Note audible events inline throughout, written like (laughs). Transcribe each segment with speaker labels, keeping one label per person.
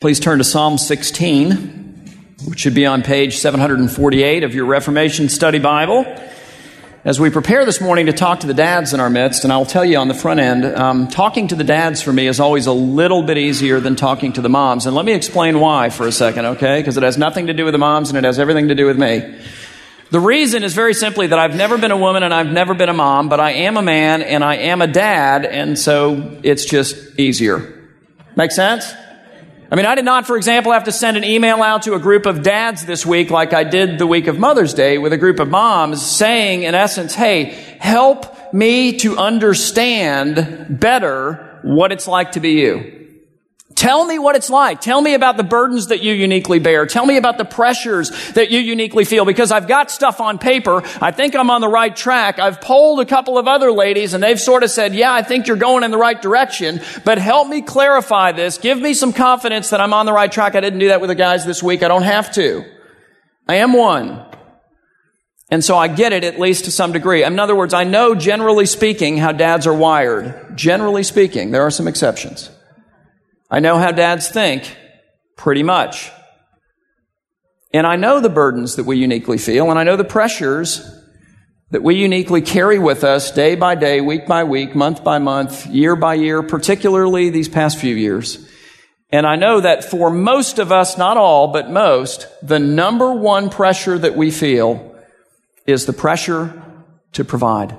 Speaker 1: Please turn to Psalm 16, which should be on page 748 of your Reformation Study Bible. As we prepare this morning to talk to the dads in our midst, and I'll tell you on the front end, um, talking to the dads for me is always a little bit easier than talking to the moms. And let me explain why for a second, okay? Because it has nothing to do with the moms and it has everything to do with me. The reason is very simply that I've never been a woman and I've never been a mom, but I am a man and I am a dad, and so it's just easier. Make sense? I mean, I did not, for example, have to send an email out to a group of dads this week like I did the week of Mother's Day with a group of moms saying, in essence, hey, help me to understand better what it's like to be you. Tell me what it's like. Tell me about the burdens that you uniquely bear. Tell me about the pressures that you uniquely feel because I've got stuff on paper. I think I'm on the right track. I've polled a couple of other ladies and they've sort of said, yeah, I think you're going in the right direction, but help me clarify this. Give me some confidence that I'm on the right track. I didn't do that with the guys this week. I don't have to. I am one. And so I get it at least to some degree. In other words, I know generally speaking how dads are wired. Generally speaking, there are some exceptions. I know how dads think, pretty much. And I know the burdens that we uniquely feel, and I know the pressures that we uniquely carry with us day by day, week by week, month by month, year by year, particularly these past few years. And I know that for most of us, not all, but most, the number one pressure that we feel is the pressure to provide.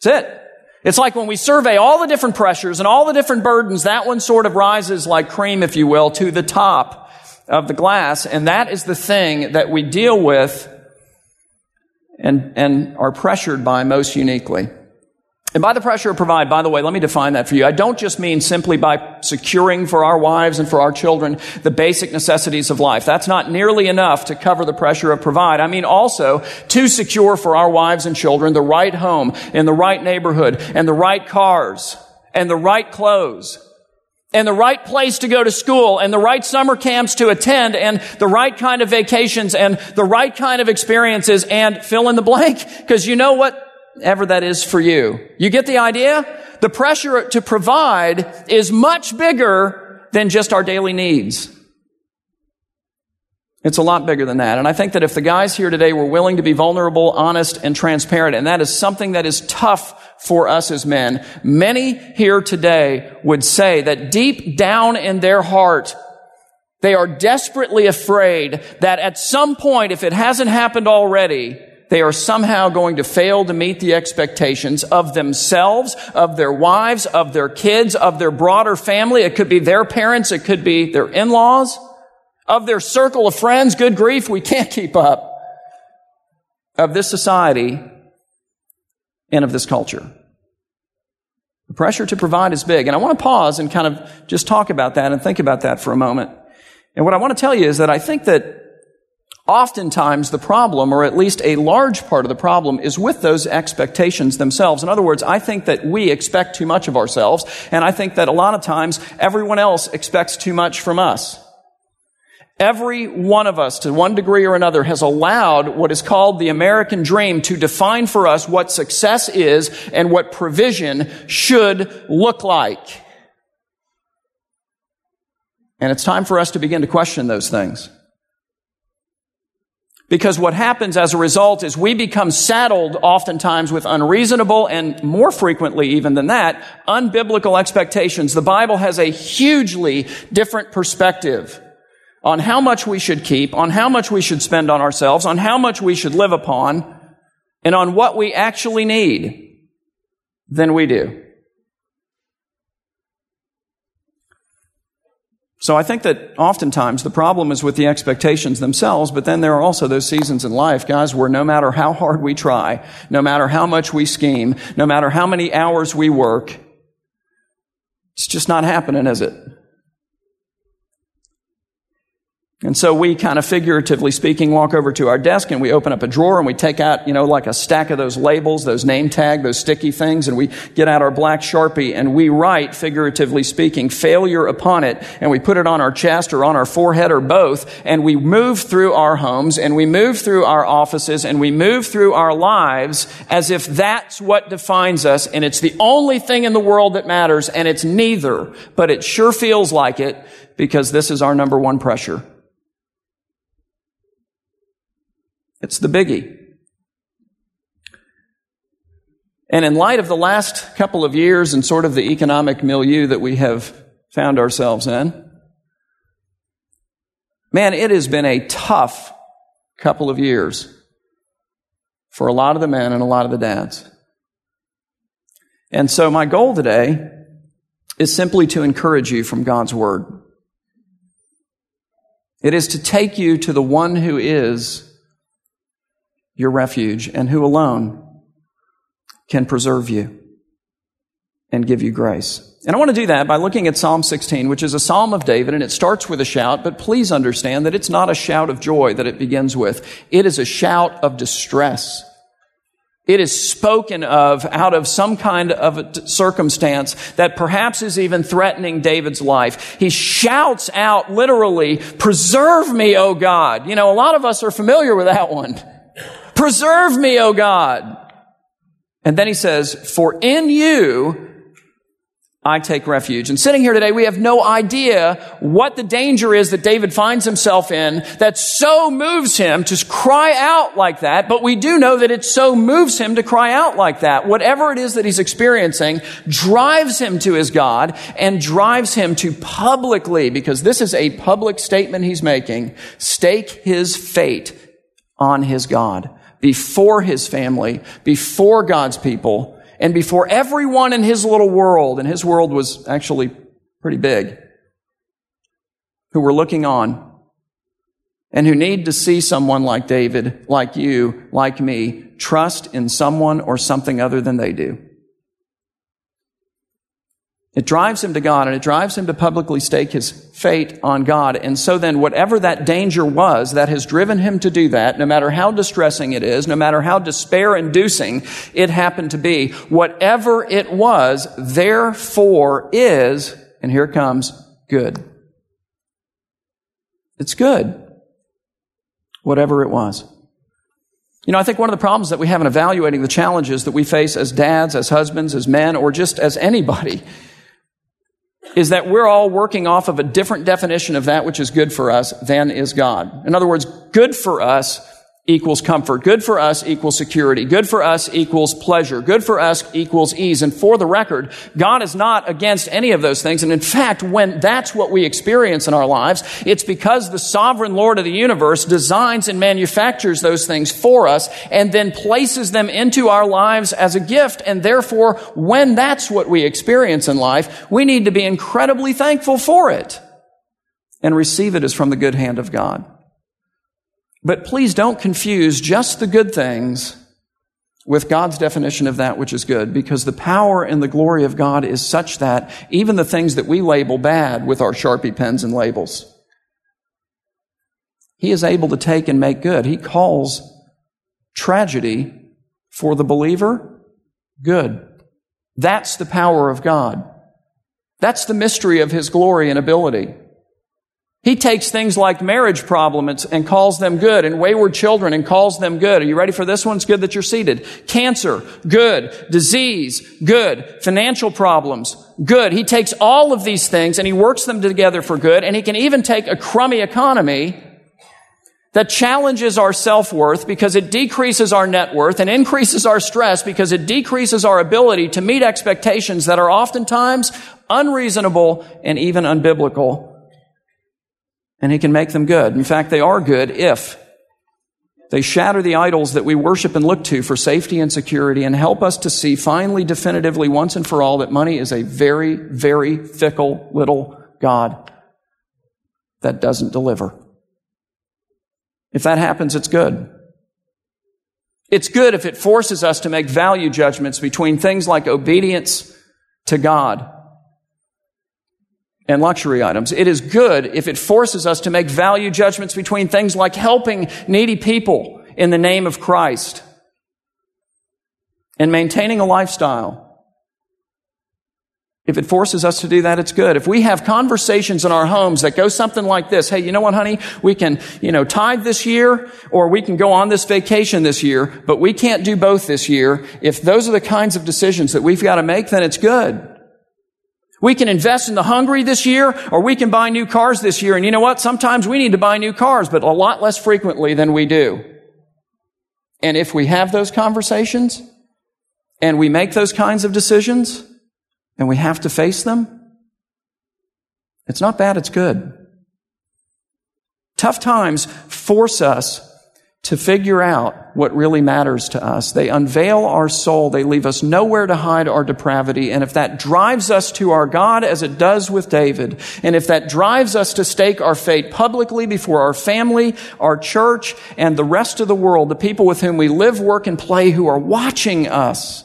Speaker 1: That's it. It's like when we survey all the different pressures and all the different burdens, that one sort of rises like cream, if you will, to the top of the glass. And that is the thing that we deal with and, and are pressured by most uniquely. And by the pressure of provide, by the way, let me define that for you. I don't just mean simply by securing for our wives and for our children the basic necessities of life. That's not nearly enough to cover the pressure of provide. I mean also to secure for our wives and children the right home in the right neighborhood and the right cars and the right clothes and the right place to go to school and the right summer camps to attend and the right kind of vacations and the right kind of experiences and fill in the blank. Because you know what? Whatever that is for you. You get the idea? The pressure to provide is much bigger than just our daily needs. It's a lot bigger than that. And I think that if the guys here today were willing to be vulnerable, honest, and transparent, and that is something that is tough for us as men, many here today would say that deep down in their heart, they are desperately afraid that at some point, if it hasn't happened already, they are somehow going to fail to meet the expectations of themselves, of their wives, of their kids, of their broader family. It could be their parents. It could be their in-laws, of their circle of friends. Good grief, we can't keep up. Of this society and of this culture. The pressure to provide is big. And I want to pause and kind of just talk about that and think about that for a moment. And what I want to tell you is that I think that Oftentimes, the problem, or at least a large part of the problem, is with those expectations themselves. In other words, I think that we expect too much of ourselves, and I think that a lot of times everyone else expects too much from us. Every one of us, to one degree or another, has allowed what is called the American dream to define for us what success is and what provision should look like. And it's time for us to begin to question those things. Because what happens as a result is we become saddled oftentimes with unreasonable and more frequently even than that, unbiblical expectations. The Bible has a hugely different perspective on how much we should keep, on how much we should spend on ourselves, on how much we should live upon, and on what we actually need than we do. So I think that oftentimes the problem is with the expectations themselves, but then there are also those seasons in life, guys, where no matter how hard we try, no matter how much we scheme, no matter how many hours we work, it's just not happening, is it? And so we kind of figuratively speaking walk over to our desk and we open up a drawer and we take out, you know, like a stack of those labels, those name tag, those sticky things, and we get out our black Sharpie and we write, figuratively speaking, failure upon it and we put it on our chest or on our forehead or both and we move through our homes and we move through our offices and we move through our lives as if that's what defines us and it's the only thing in the world that matters and it's neither, but it sure feels like it because this is our number one pressure. It's the biggie. And in light of the last couple of years and sort of the economic milieu that we have found ourselves in, man, it has been a tough couple of years for a lot of the men and a lot of the dads. And so my goal today is simply to encourage you from God's Word. It is to take you to the one who is your refuge and who alone can preserve you and give you grace. And I want to do that by looking at Psalm 16, which is a psalm of David, and it starts with a shout, but please understand that it's not a shout of joy that it begins with. It is a shout of distress. It is spoken of out of some kind of circumstance that perhaps is even threatening David's life. He shouts out literally, preserve me, O God. You know, a lot of us are familiar with that one. Preserve me, O God. And then he says, for in you I take refuge. And sitting here today, we have no idea what the danger is that David finds himself in that so moves him to cry out like that. But we do know that it so moves him to cry out like that. Whatever it is that he's experiencing drives him to his God and drives him to publicly, because this is a public statement he's making, stake his fate on his God before his family, before God's people, and before everyone in his little world, and his world was actually pretty big, who were looking on and who need to see someone like David, like you, like me, trust in someone or something other than they do. It drives him to God and it drives him to publicly stake his fate on God. And so then, whatever that danger was that has driven him to do that, no matter how distressing it is, no matter how despair inducing it happened to be, whatever it was, therefore is, and here comes, good. It's good. Whatever it was. You know, I think one of the problems that we have in evaluating the challenges that we face as dads, as husbands, as men, or just as anybody is that we're all working off of a different definition of that which is good for us than is God. In other words, good for us equals comfort. Good for us equals security. Good for us equals pleasure. Good for us equals ease. And for the record, God is not against any of those things. And in fact, when that's what we experience in our lives, it's because the sovereign Lord of the universe designs and manufactures those things for us and then places them into our lives as a gift. And therefore, when that's what we experience in life, we need to be incredibly thankful for it and receive it as from the good hand of God. But please don't confuse just the good things with God's definition of that which is good, because the power and the glory of God is such that even the things that we label bad with our Sharpie pens and labels, He is able to take and make good. He calls tragedy for the believer good. That's the power of God. That's the mystery of His glory and ability. He takes things like marriage problems and calls them good, and wayward children and calls them good. Are you ready for this one? It's good that you're seated. Cancer, good. Disease, good. Financial problems, good. He takes all of these things and he works them together for good, and he can even take a crummy economy that challenges our self-worth because it decreases our net worth and increases our stress because it decreases our ability to meet expectations that are oftentimes unreasonable and even unbiblical and he can make them good. In fact, they are good if they shatter the idols that we worship and look to for safety and security and help us to see finally, definitively, once and for all, that money is a very, very fickle little God that doesn't deliver. If that happens, it's good. It's good if it forces us to make value judgments between things like obedience to God and luxury items. It is good if it forces us to make value judgments between things like helping needy people in the name of Christ and maintaining a lifestyle. If it forces us to do that, it's good. If we have conversations in our homes that go something like this, hey, you know what, honey? We can, you know, tithe this year or we can go on this vacation this year, but we can't do both this year. If those are the kinds of decisions that we've got to make, then it's good. We can invest in the hungry this year, or we can buy new cars this year. And you know what? Sometimes we need to buy new cars, but a lot less frequently than we do. And if we have those conversations, and we make those kinds of decisions, and we have to face them, it's not bad, it's good. Tough times force us to figure out what really matters to us. They unveil our soul. They leave us nowhere to hide our depravity. And if that drives us to our God, as it does with David, and if that drives us to stake our fate publicly before our family, our church, and the rest of the world, the people with whom we live, work, and play who are watching us,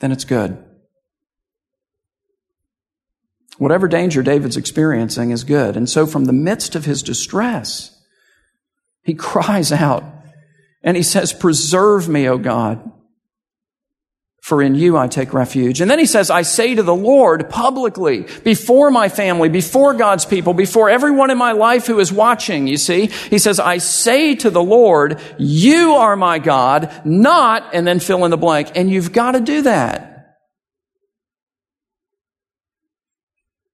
Speaker 1: then it's good. Whatever danger David's experiencing is good. And so from the midst of his distress, he cries out and he says, Preserve me, O God, for in you I take refuge. And then he says, I say to the Lord publicly, before my family, before God's people, before everyone in my life who is watching, you see, he says, I say to the Lord, you are my God, not, and then fill in the blank. And you've got to do that.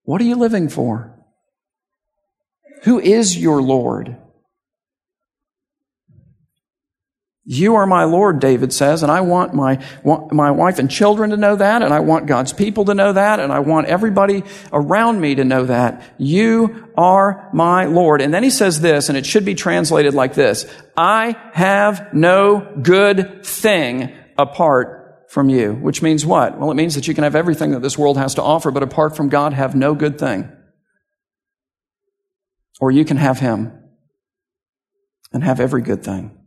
Speaker 1: What are you living for? Who is your Lord? You are my Lord, David says, and I want my, my wife and children to know that, and I want God's people to know that, and I want everybody around me to know that. You are my Lord. And then he says this, and it should be translated like this. I have no good thing apart from you. Which means what? Well, it means that you can have everything that this world has to offer, but apart from God, have no good thing. Or you can have Him and have every good thing.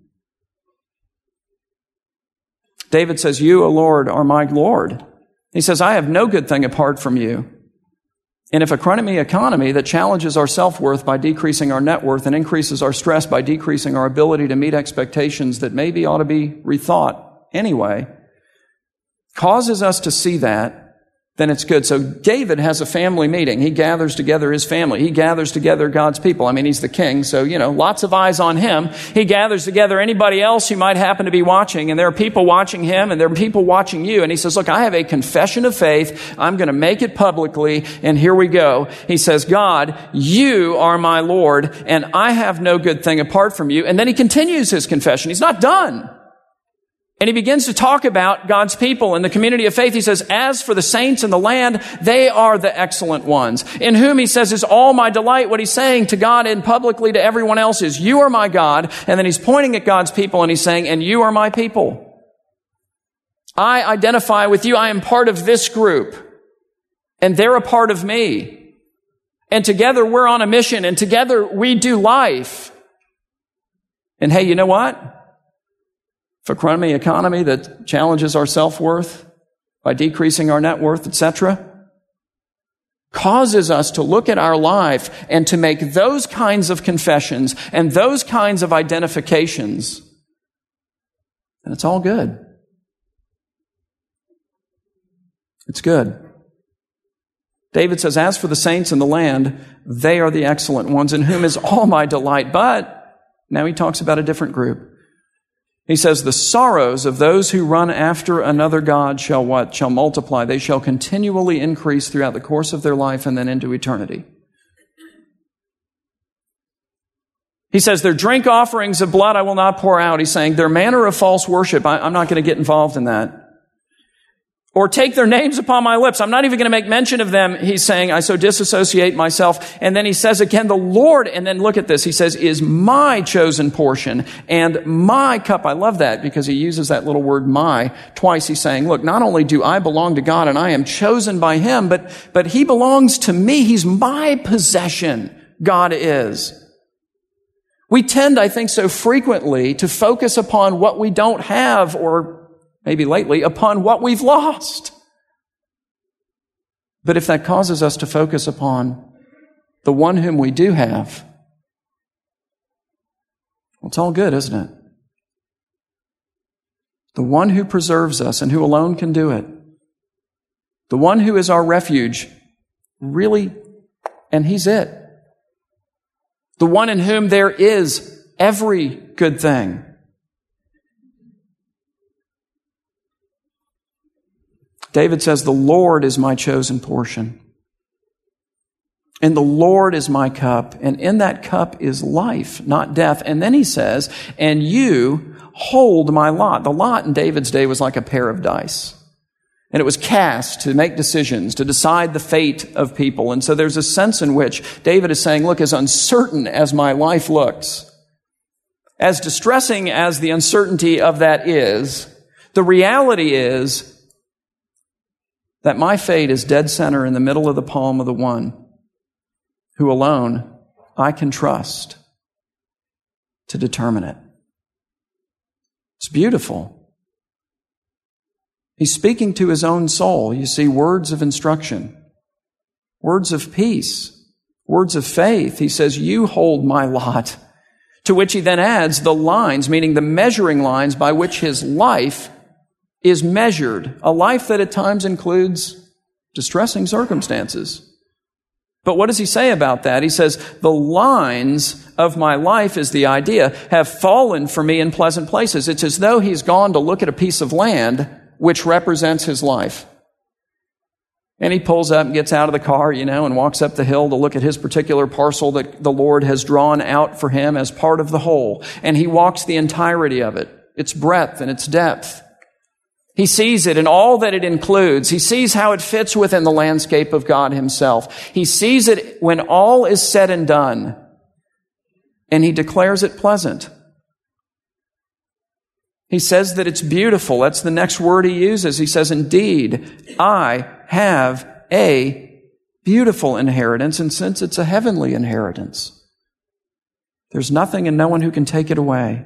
Speaker 1: David says, You, O Lord, are my Lord. He says, I have no good thing apart from you. And if a economy that challenges our self-worth by decreasing our net worth and increases our stress by decreasing our ability to meet expectations that maybe ought to be rethought anyway, causes us to see that then it's good. So David has a family meeting. He gathers together his family. He gathers together God's people. I mean, he's the king, so, you know, lots of eyes on him. He gathers together anybody else who might happen to be watching, and there are people watching him, and there are people watching you. And he says, look, I have a confession of faith. I'm going to make it publicly, and here we go. He says, God, you are my Lord, and I have no good thing apart from you. And then he continues his confession. He's not done. And he begins to talk about God's people and the community of faith. He says, as for the saints in the land, they are the excellent ones, in whom he says is all my delight. What he's saying to God and publicly to everyone else is, you are my God. And then he's pointing at God's people and he's saying, and you are my people. I identify with you. I am part of this group and they're a part of me. And together we're on a mission and together we do life. And hey, you know what? For economy that challenges our self-worth by decreasing our net worth, etc., causes us to look at our life and to make those kinds of confessions and those kinds of identifications. And it's all good. It's good. David says, As for the saints in the land, they are the excellent ones, in whom is all my delight. But now he talks about a different group. He says, the sorrows of those who run after another God shall what? Shall multiply. They shall continually increase throughout the course of their life and then into eternity. He says, their drink offerings of blood I will not pour out. He's saying, their manner of false worship, I, am not going to get involved in that or take their names upon my lips. I'm not even going to make mention of them. He's saying, I so disassociate myself. And then he says again, the Lord, and then look at this. He says, is my chosen portion and my cup. I love that because he uses that little word my twice. He's saying, look, not only do I belong to God and I am chosen by him, but, but he belongs to me. He's my possession. God is. We tend, I think, so frequently to focus upon what we don't have or maybe lately, upon what we've lost. But if that causes us to focus upon the one whom we do have, well, it's all good, isn't it? The one who preserves us and who alone can do it. The one who is our refuge, really, and he's it. The one in whom there is every good thing. David says, The Lord is my chosen portion. And the Lord is my cup. And in that cup is life, not death. And then he says, And you hold my lot. The lot in David's day was like a pair of dice. And it was cast to make decisions, to decide the fate of people. And so there's a sense in which David is saying, look, as uncertain as my life looks, as distressing as the uncertainty of that is, the reality is that my fate is dead center in the middle of the palm of the one who alone I can trust to determine it. It's beautiful. He's speaking to his own soul. You see, words of instruction, words of peace, words of faith. He says, You hold my lot. To which he then adds the lines, meaning the measuring lines by which his life is measured. A life that at times includes distressing circumstances. But what does he say about that? He says, the lines of my life is the idea have fallen for me in pleasant places. It's as though he's gone to look at a piece of land which represents his life. And he pulls up and gets out of the car, you know, and walks up the hill to look at his particular parcel that the Lord has drawn out for him as part of the whole. And he walks the entirety of it, its breadth and its depth. He sees it in all that it includes. He sees how it fits within the landscape of God himself. He sees it when all is said and done. And he declares it pleasant. He says that it's beautiful. That's the next word he uses. He says, Indeed, I have a beautiful inheritance, and since it's a heavenly inheritance, there's nothing and no one who can take it away.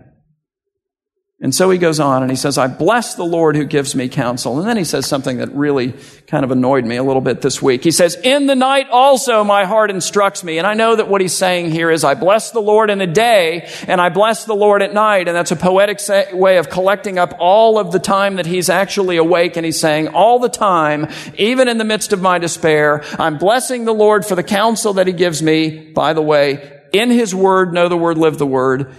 Speaker 1: And so he goes on and he says, I bless the Lord who gives me counsel. And then he says something that really kind of annoyed me a little bit this week. He says, In the night also my heart instructs me. And I know that what he's saying here is, I bless the Lord in the day and I bless the Lord at night. And that's a poetic way of collecting up all of the time that he's actually awake. And he's saying, All the time, even in the midst of my despair, I'm blessing the Lord for the counsel that he gives me. By the way, in his word, know the word, live the word.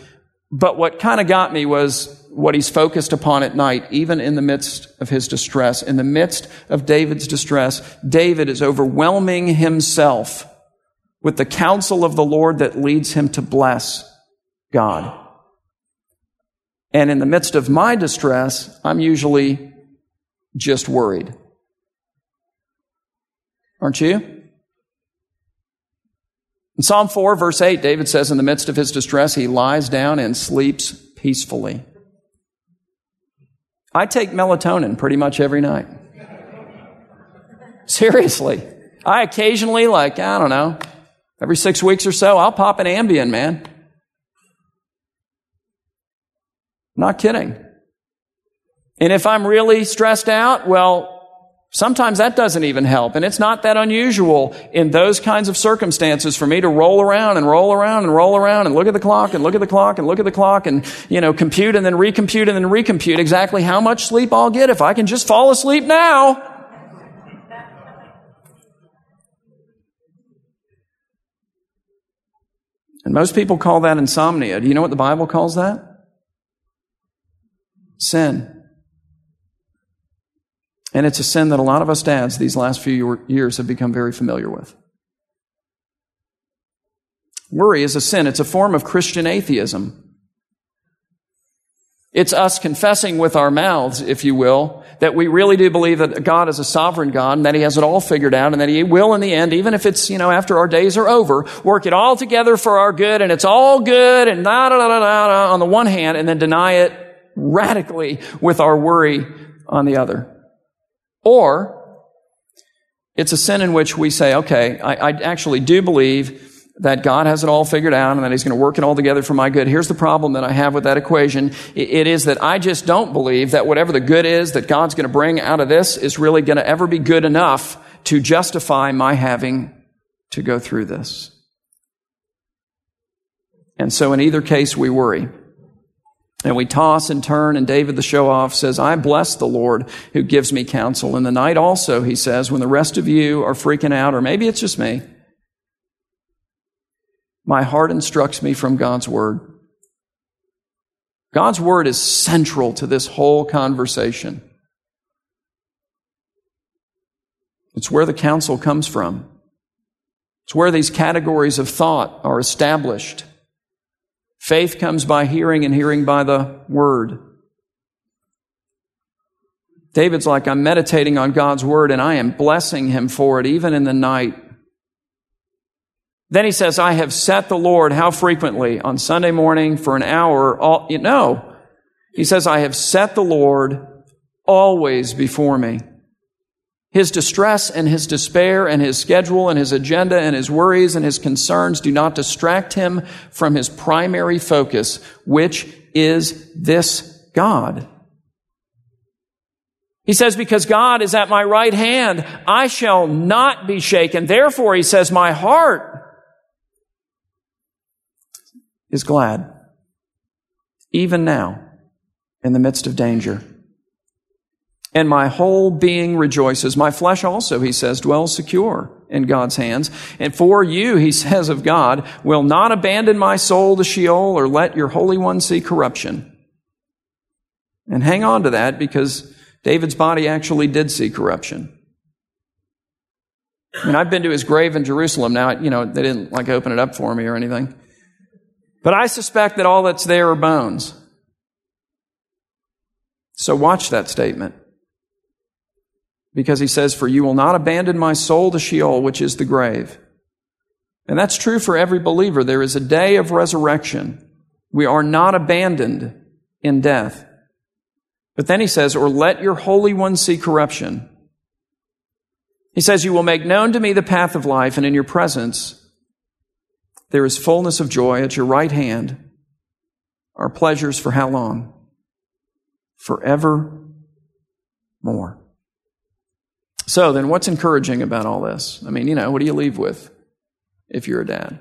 Speaker 1: But what kind of got me was what he's focused upon at night, even in the midst of his distress. In the midst of David's distress, David is overwhelming himself with the counsel of the Lord that leads him to bless God. And in the midst of my distress, I'm usually just worried. Aren't you? In Psalm 4, verse 8, David says, In the midst of his distress, he lies down and sleeps peacefully. I take melatonin pretty much every night. Seriously. I occasionally, like, I don't know, every six weeks or so, I'll pop an Ambien, man. Not kidding. And if I'm really stressed out, well, Sometimes that doesn't even help. And it's not that unusual in those kinds of circumstances for me to roll around and roll around and roll around and look at the clock and look at the clock and look at the clock and, you know, compute and then recompute and then recompute exactly how much sleep I'll get if I can just fall asleep now. And most people call that insomnia. Do you know what the Bible calls that? Sin. And it's a sin that a lot of us dads these last few years have become very familiar with. Worry is a sin. It's a form of Christian atheism. It's us confessing with our mouths, if you will, that we really do believe that God is a sovereign God and that He has it all figured out and that He will in the end, even if it's, you know, after our days are over, work it all together for our good and it's all good and da da da da da on the one hand and then deny it radically with our worry on the other. Or it's a sin in which we say, okay, I, I actually do believe that God has it all figured out and that He's going to work it all together for my good. Here's the problem that I have with that equation. It is that I just don't believe that whatever the good is that God's going to bring out of this is really going to ever be good enough to justify my having to go through this. And so in either case, we worry. And we toss and turn, and David the show off says, I bless the Lord who gives me counsel. In the night also, he says, when the rest of you are freaking out, or maybe it's just me, my heart instructs me from God's word. God's word is central to this whole conversation. It's where the counsel comes from. It's where these categories of thought are established. Faith comes by hearing and hearing by the word. David's like, I'm meditating on God's word and I am blessing him for it, even in the night. Then he says, I have set the Lord how frequently? On Sunday morning for an hour. All, you know, he says, I have set the Lord always before me. His distress and his despair and his schedule and his agenda and his worries and his concerns do not distract him from his primary focus, which is this God. He says, because God is at my right hand, I shall not be shaken. Therefore, he says, my heart is glad, even now, in the midst of danger and my whole being rejoices. My flesh also, he says, dwells secure in God's hands. And for you, he (laughs) says of God, will not abandon my soul to Sheol or let your Holy One see corruption. And hang on to that because David's body actually did see corruption. I mean, I've been to his grave in Jerusalem. Now, you know, they didn't like open it up for me or anything. But I suspect that all that's there are bones. So watch that statement because he says, For you will not abandon my soul to Sheol, which is the grave. And that's true for every believer. There is a day of resurrection. We are not abandoned in death. But then he says, Or let your Holy One see corruption. He says, You will make known to me the path of life, and in your presence there is fullness of joy at your right hand. Our pleasures for how long? Forever more. So then what's encouraging about all this? I mean, you know, what do you leave with if you're a dad?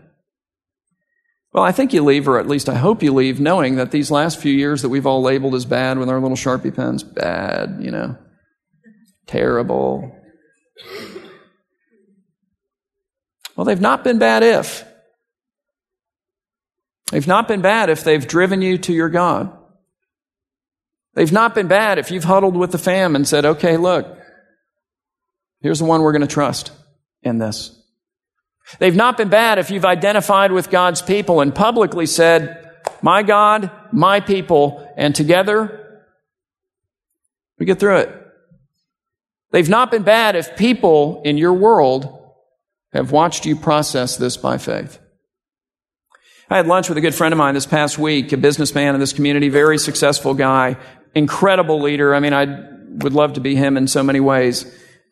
Speaker 1: Well, I think you leave, or at least I hope you leave, knowing that these last few years that we've all labeled as bad with our little Sharpie pens, bad, you know, terrible. Well, they've not been bad if. They've not been bad if they've driven you to your God. They've not been bad if you've huddled with the fam and said, okay, look, Here's the one we're going to trust in this. They've not been bad if you've identified with God's people and publicly said, my God, my people, and together we get through it. They've not been bad if people in your world have watched you process this by faith. I had lunch with a good friend of mine this past week, a businessman in this community, very successful guy, incredible leader. I mean, I would love to be him in so many ways.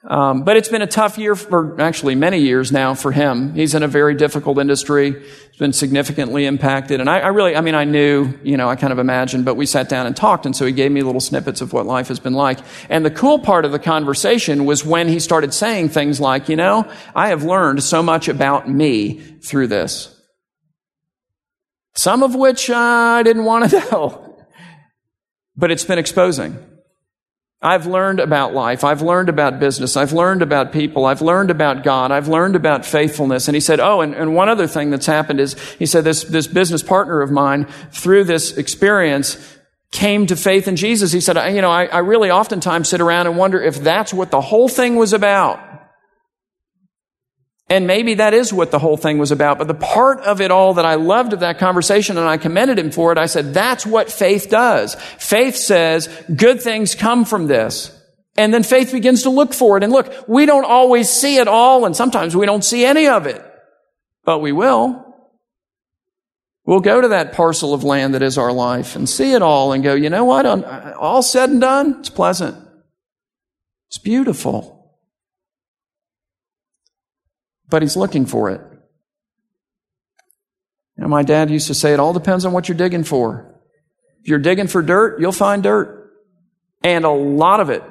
Speaker 1: Um, but it's been a tough year for actually many years now for him. He's in a very difficult industry. He's been significantly impacted. And I, I, really, I mean, I knew, you know, I kind of imagined, but we sat down and talked. And so he gave me little snippets of what life has been like. And the cool part of the conversation was when he started saying things like, you know, I have learned so much about me through this. Some of which uh, I didn't want to (laughs) know. But it's been exposing. I've learned about life. I've learned about business. I've learned about people. I've learned about God. I've learned about faithfulness. And he said, Oh, and, and one other thing that's happened is he said, this, this business partner of mine, through this experience, came to faith in Jesus. He said, You know, I, I really oftentimes sit around and wonder if that's what the whole thing was about. And maybe that is what the whole thing was about. But the part of it all that I loved of that conversation and I commended him for it, I said, that's what faith does. Faith says good things come from this. And then faith begins to look for it. And look, we don't always see it all and sometimes we don't see any of it. But we will. We'll go to that parcel of land that is our life and see it all and go, you know what? All said and done, it's pleasant. It's beautiful but he's looking for it. Know, my dad used to say it all depends on what you're digging for. If you're digging for dirt, you'll find dirt. And a lot of it.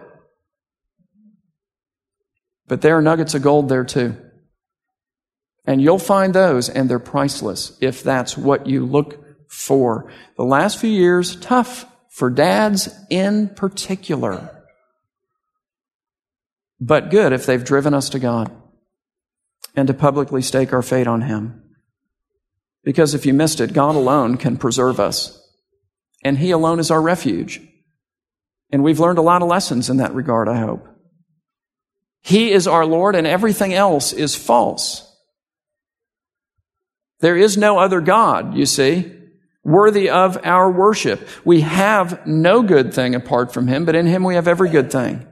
Speaker 1: But there are nuggets of gold there too. And you'll find those, and they're priceless if that's what you look for. The last few years, tough for dads in particular. But good if they've driven us to God and to publicly stake our fate on Him. Because if you missed it, God alone can preserve us, and He alone is our refuge. And we've learned a lot of lessons in that regard, I hope. He is our Lord and everything else is false. There is no other God, you see, worthy of our worship. We have no good thing apart from Him, but in Him we have every good thing.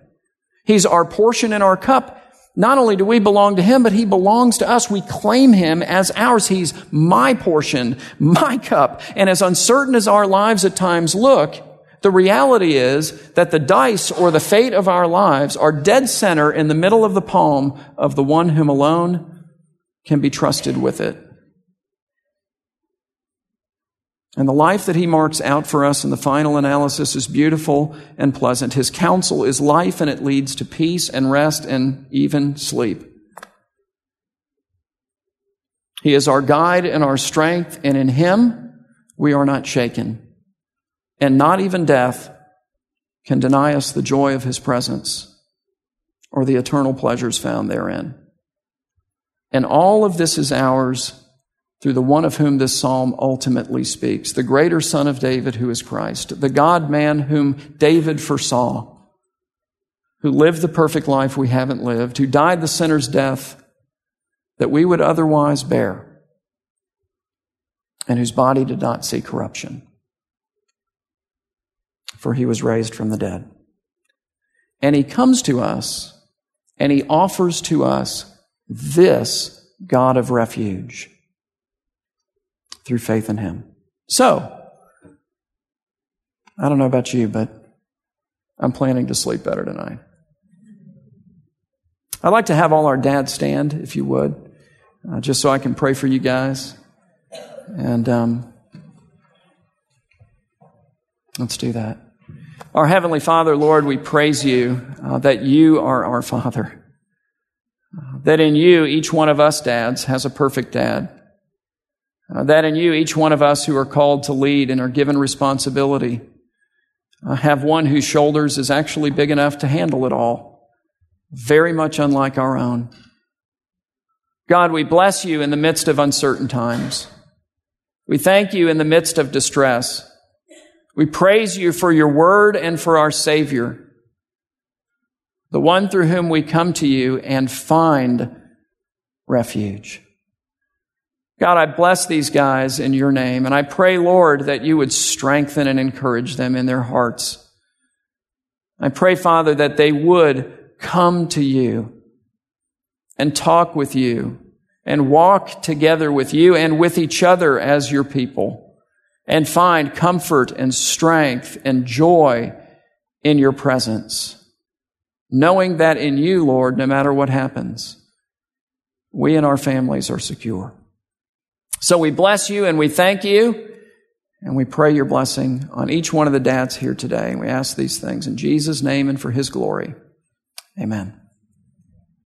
Speaker 1: He's our portion and our cup. Not only do we belong to Him, but He belongs to us. We claim Him as ours. He's my portion, my cup. And as uncertain as our lives at times look, the reality is that the dice or the fate of our lives are dead center in the middle of the palm of the one whom alone can be trusted with it. And the life that he marks out for us in the final analysis is beautiful and pleasant. His counsel is life and it leads to peace and rest and even sleep. He is our guide and our strength, and in him we are not shaken. And not even death can deny us the joy of his presence or the eternal pleasures found therein. And all of this is ours through the one of whom this psalm ultimately speaks, the greater son of David who is Christ, the God man whom David foresaw, who lived the perfect life we haven't lived, who died the sinner's death that we would otherwise bear, and whose body did not see corruption, for he was raised from the dead. And he comes to us and he offers to us this God of refuge through faith in Him. So, I don't know about you, but I'm planning to sleep better tonight. I'd like to have all our dads stand, if you would, uh, just so I can pray for you guys. And um, let's do that. Our Heavenly Father, Lord, we praise you uh, that you are our Father. Uh, that in you, each one of us dads has a perfect dad. Uh, that in you, each one of us who are called to lead and are given responsibility, uh, have one whose shoulders is actually big enough to handle it all, very much unlike our own. God, we bless you in the midst of uncertain times. We thank you in the midst of distress. We praise you for your word and for our Savior, the one through whom we come to you and find refuge. God, I bless these guys in your name, and I pray, Lord, that you would strengthen and encourage them in their hearts. I pray, Father, that they would come to you and talk with you and walk together with you and with each other as your people and find comfort and strength and joy in your presence. Knowing that in you, Lord, no matter what happens, we and our families are secure. So we bless you and we thank you and we pray your blessing on each one of the dads here today. We ask these things in Jesus' name and for his glory. Amen.